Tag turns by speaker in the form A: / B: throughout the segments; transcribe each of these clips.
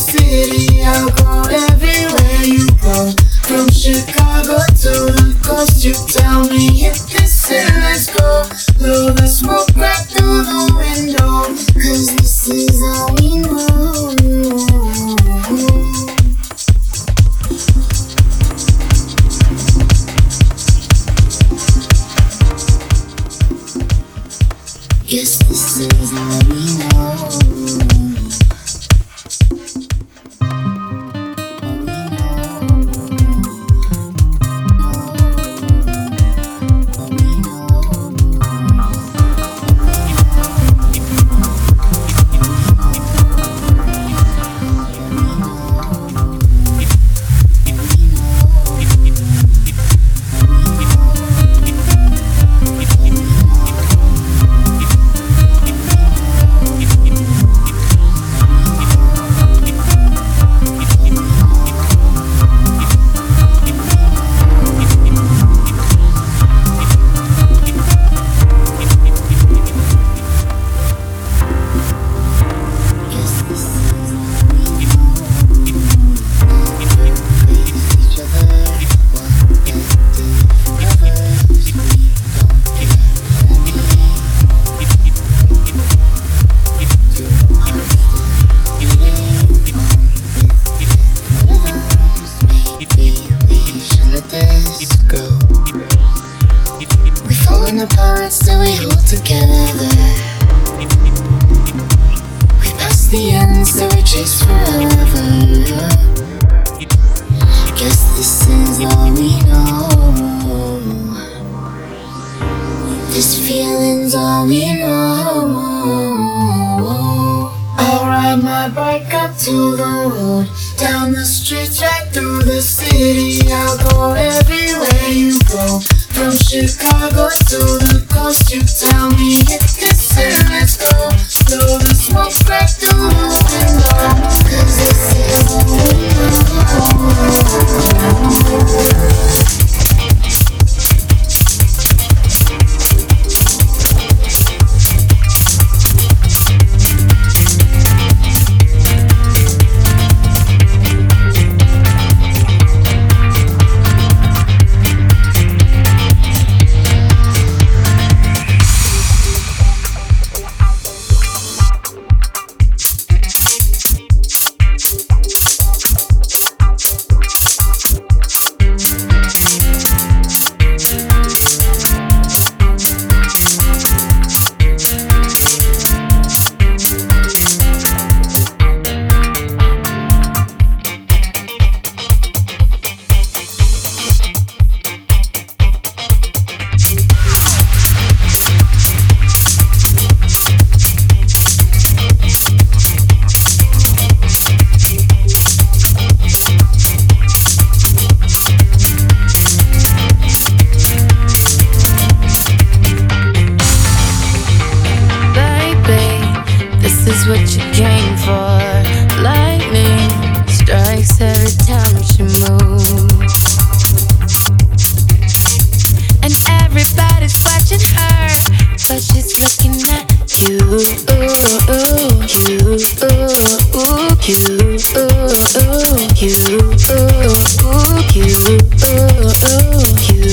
A: city, I'll go everywhere you go. From Chicago to the coast, you tell me if this is let's go. Blow the smoke right through the window. feeling's all we know. I'll ride my bike up to the road, down the streets, right through the city. I'll go everywhere you go. From Chicago to the coast, you tell me it's the same. Let's go. Blow the smoke right through the window, cause this is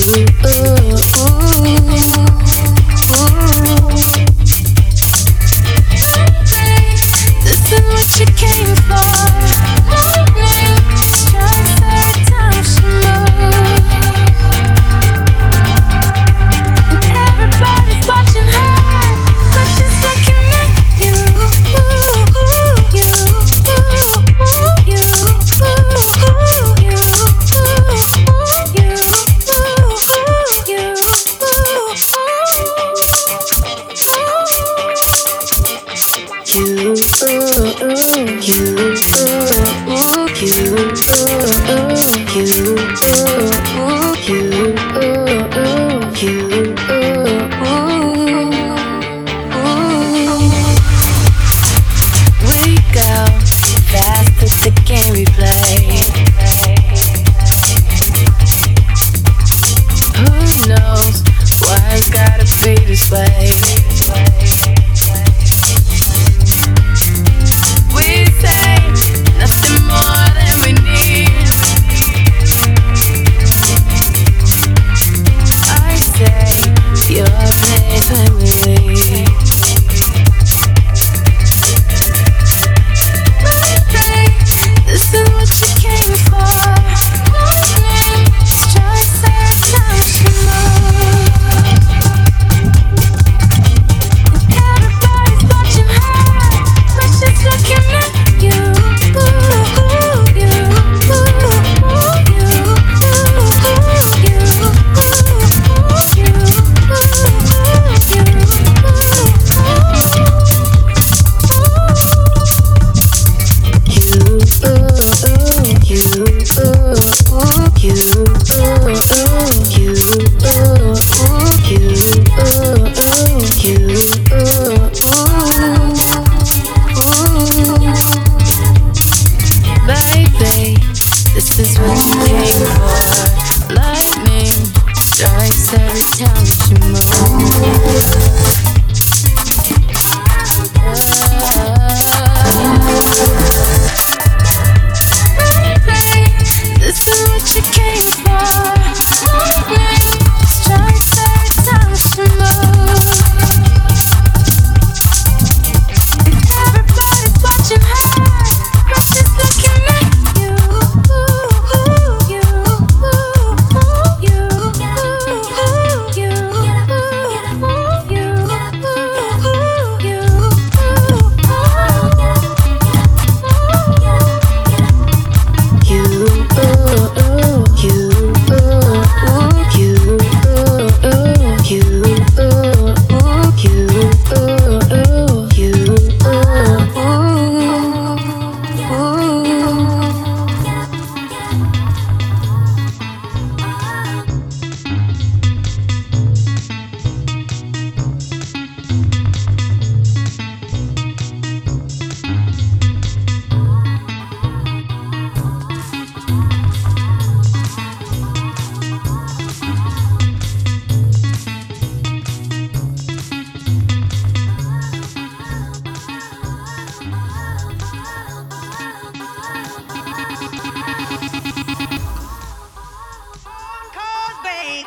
B: ooh, ooh.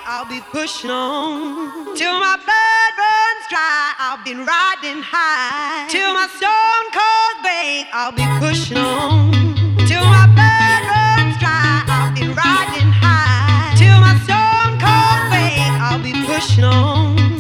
C: I'll be pushing on till my blood
D: runs dry. I've been riding high till my stone cold break. I'll be pushing on till my blood runs dry. I've been riding high till my stone cold break. I'll be pushing on.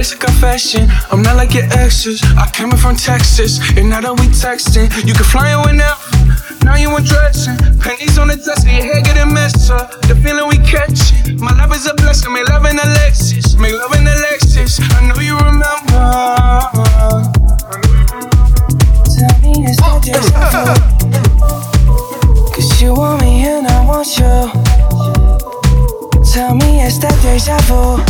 D: It's a confession. I'm not like your exes. I came from Texas, and now that we texting, you can fly away now. Now you undressing, pennies on the dresser, your hair getting messed up. The feeling we catching. My love is a blessing. Make love in Alexis, make love in Alexis. I know you remember.
E: Tell me it's oh, not just mm. Cause you want me and I want you. Tell me it's that deja vu.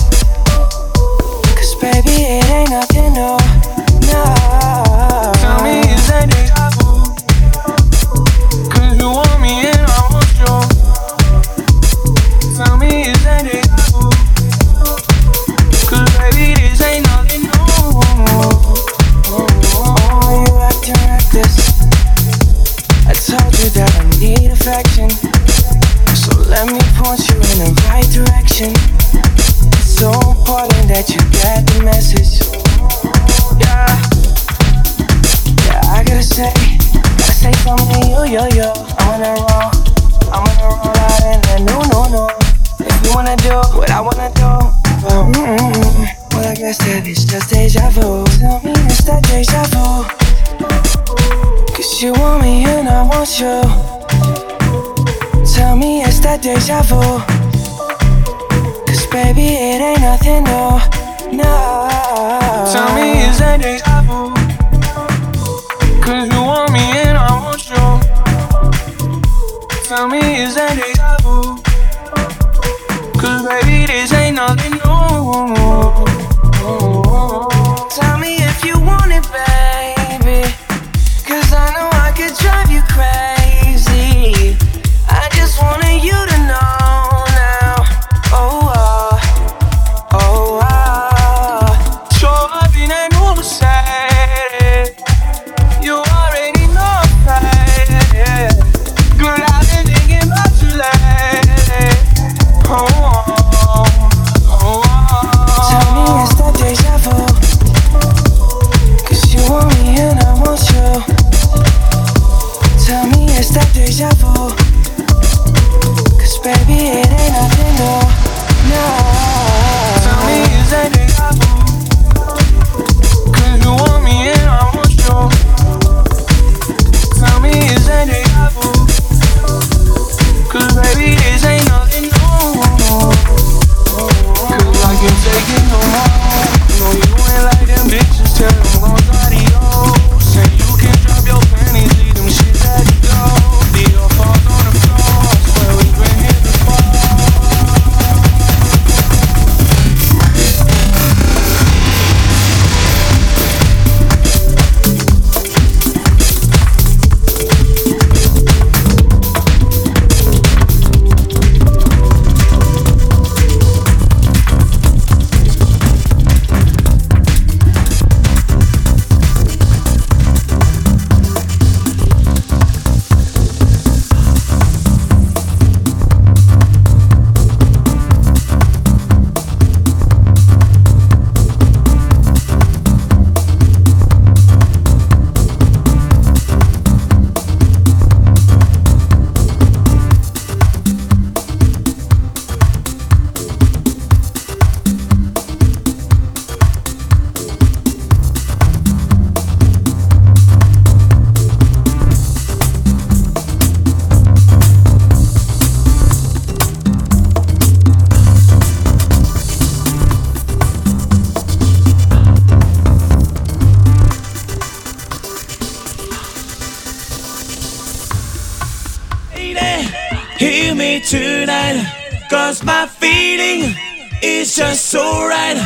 F: tonight. Cause my feeling is just so right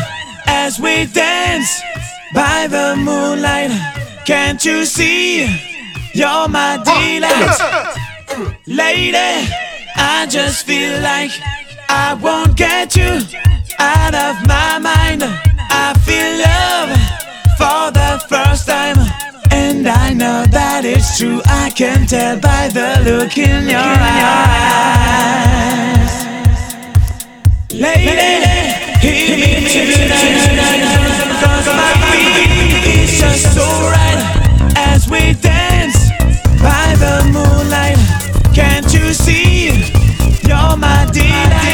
F: as we dance by the moonlight. Can't you see? You're my delight. Lady, I just feel like I won't get you out of my mind. I feel love for the first time. And I know that it's true, I can tell by the look in your eyes. Lady, hear me tonight, cause my beat is just so right as we dance by the moonlight. Can't you see? You're my delight.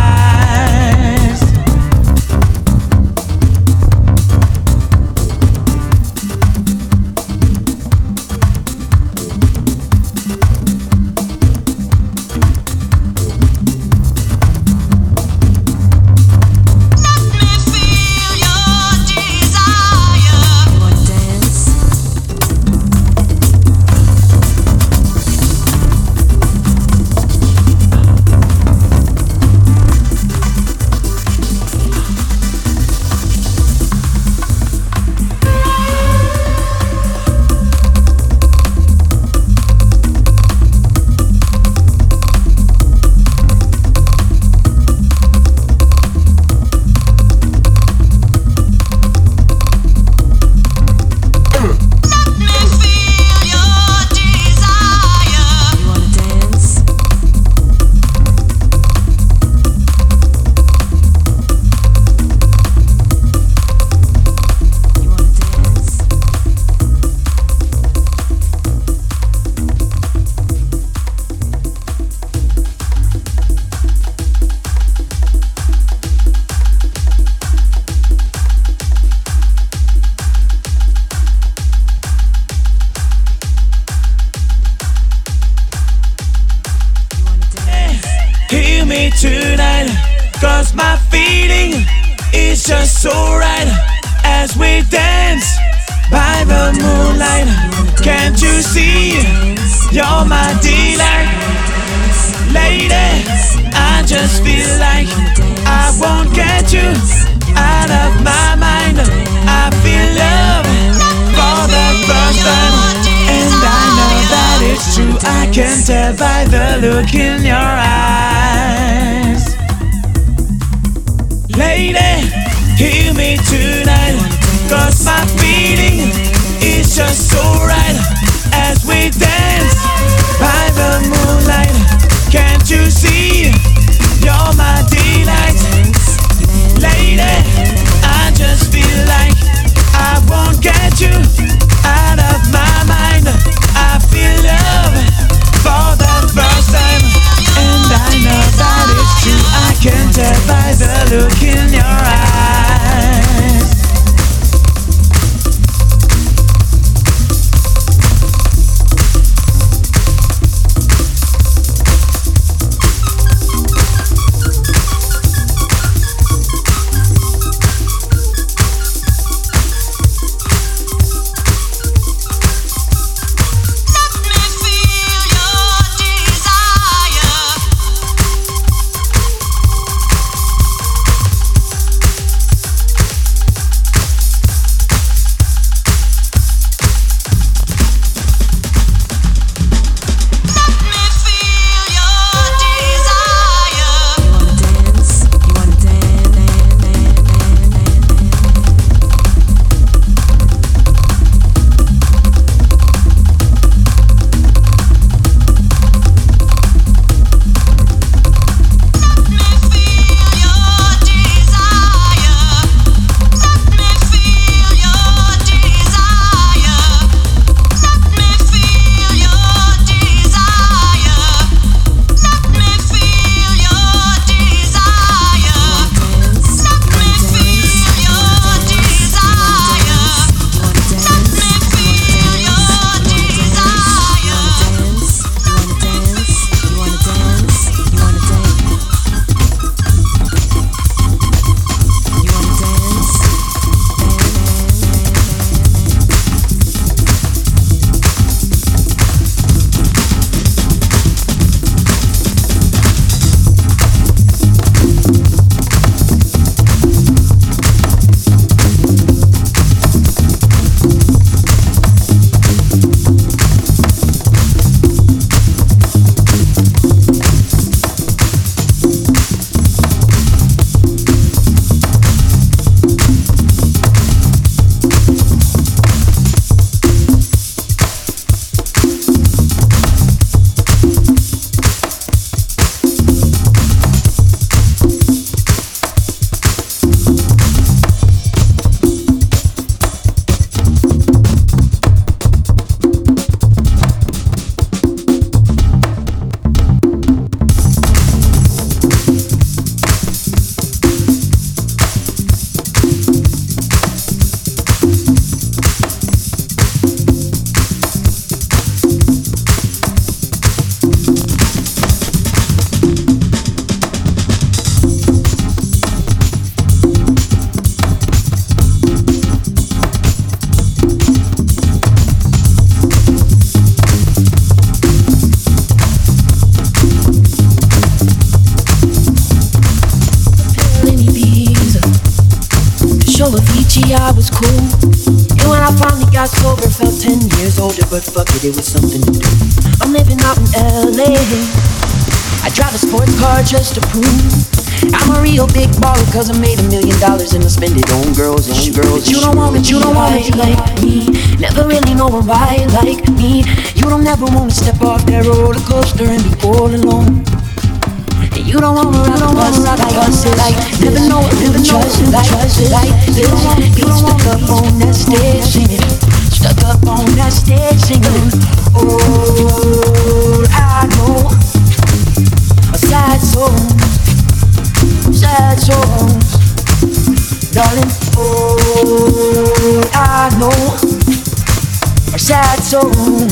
G: Sad song,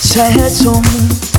G: sad song.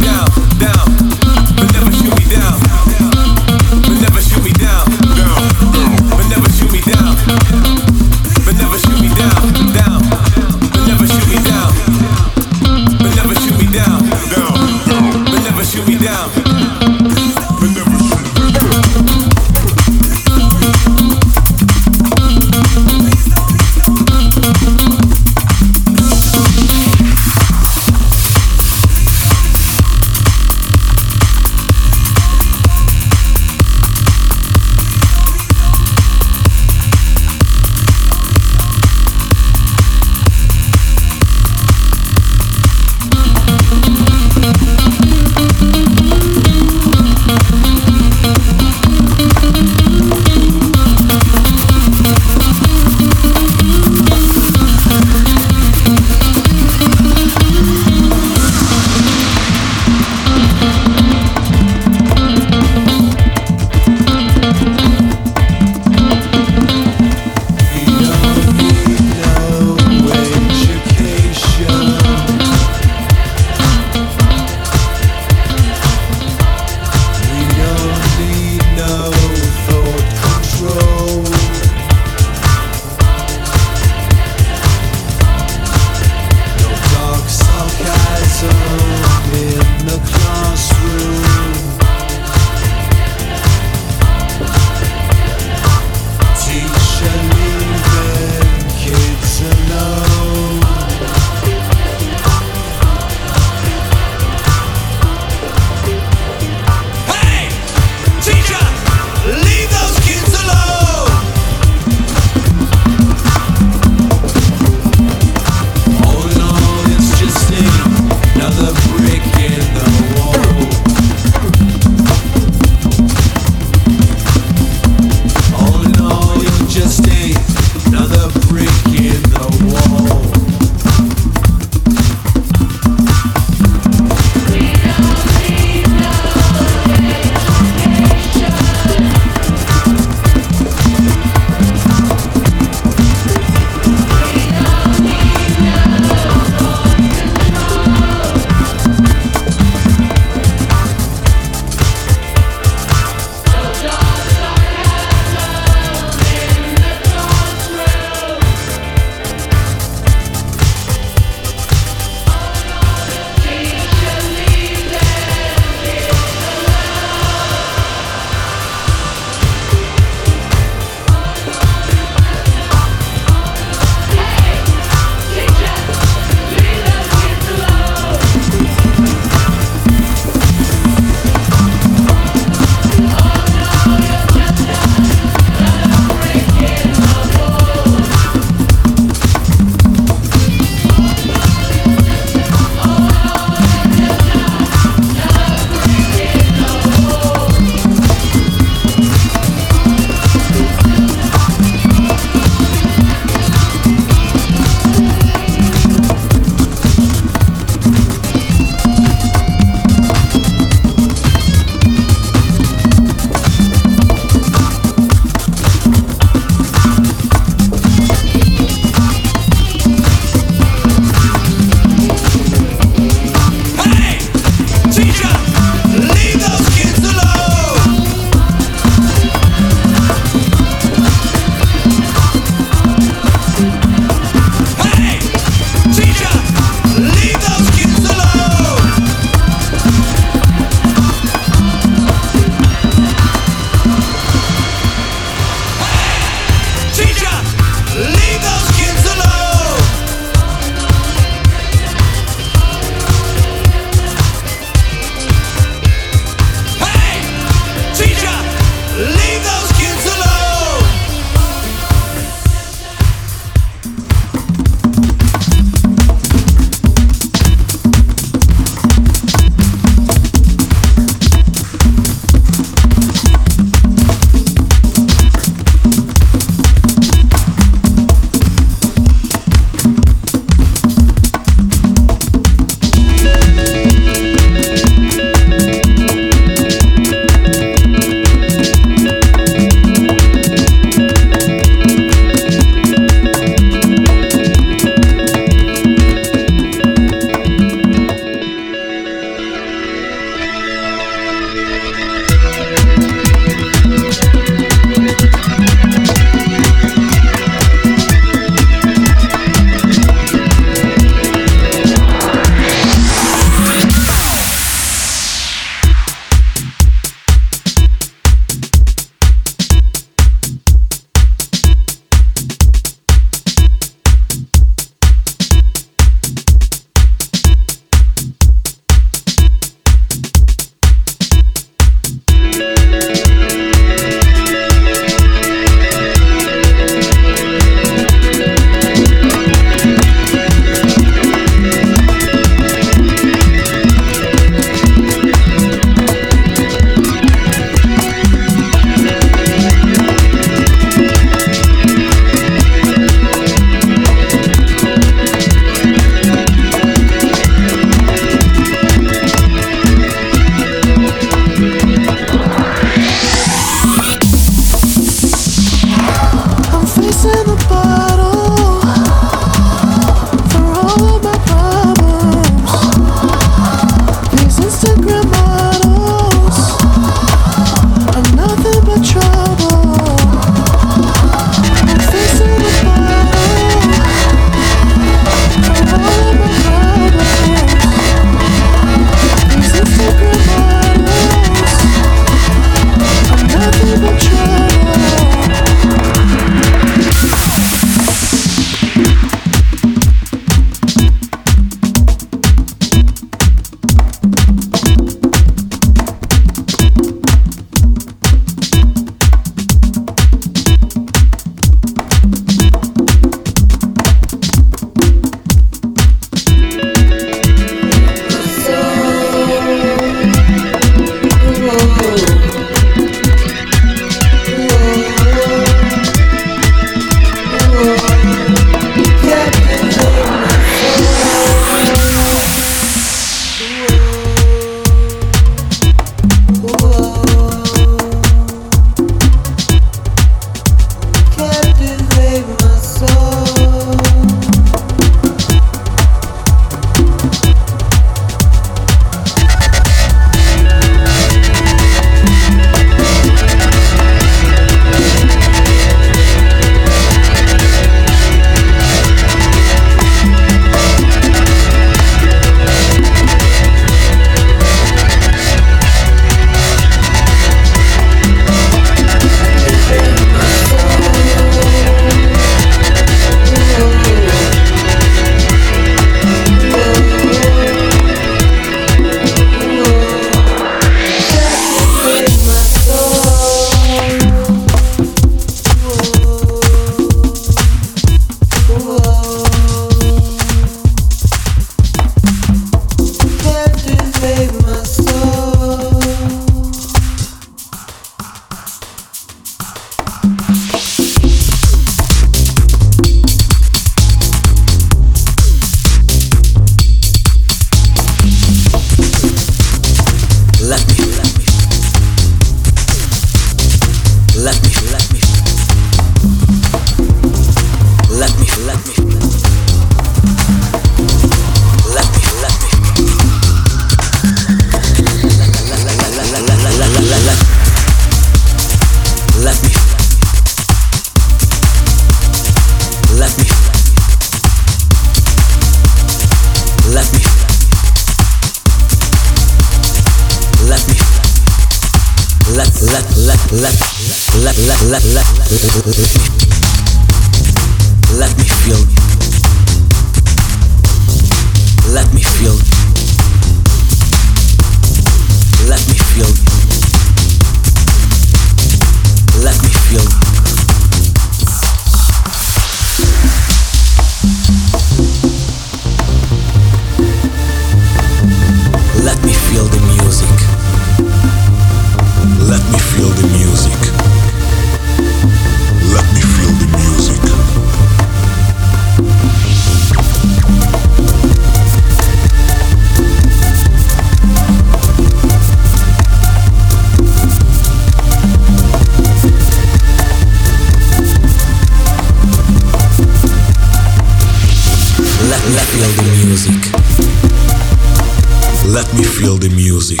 H: feel the music.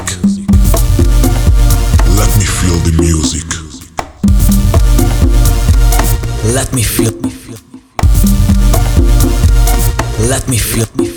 H: Let me feel the music. Let me feel. Let me
I: feel. Let
B: me feel.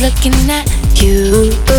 B: Looking at you.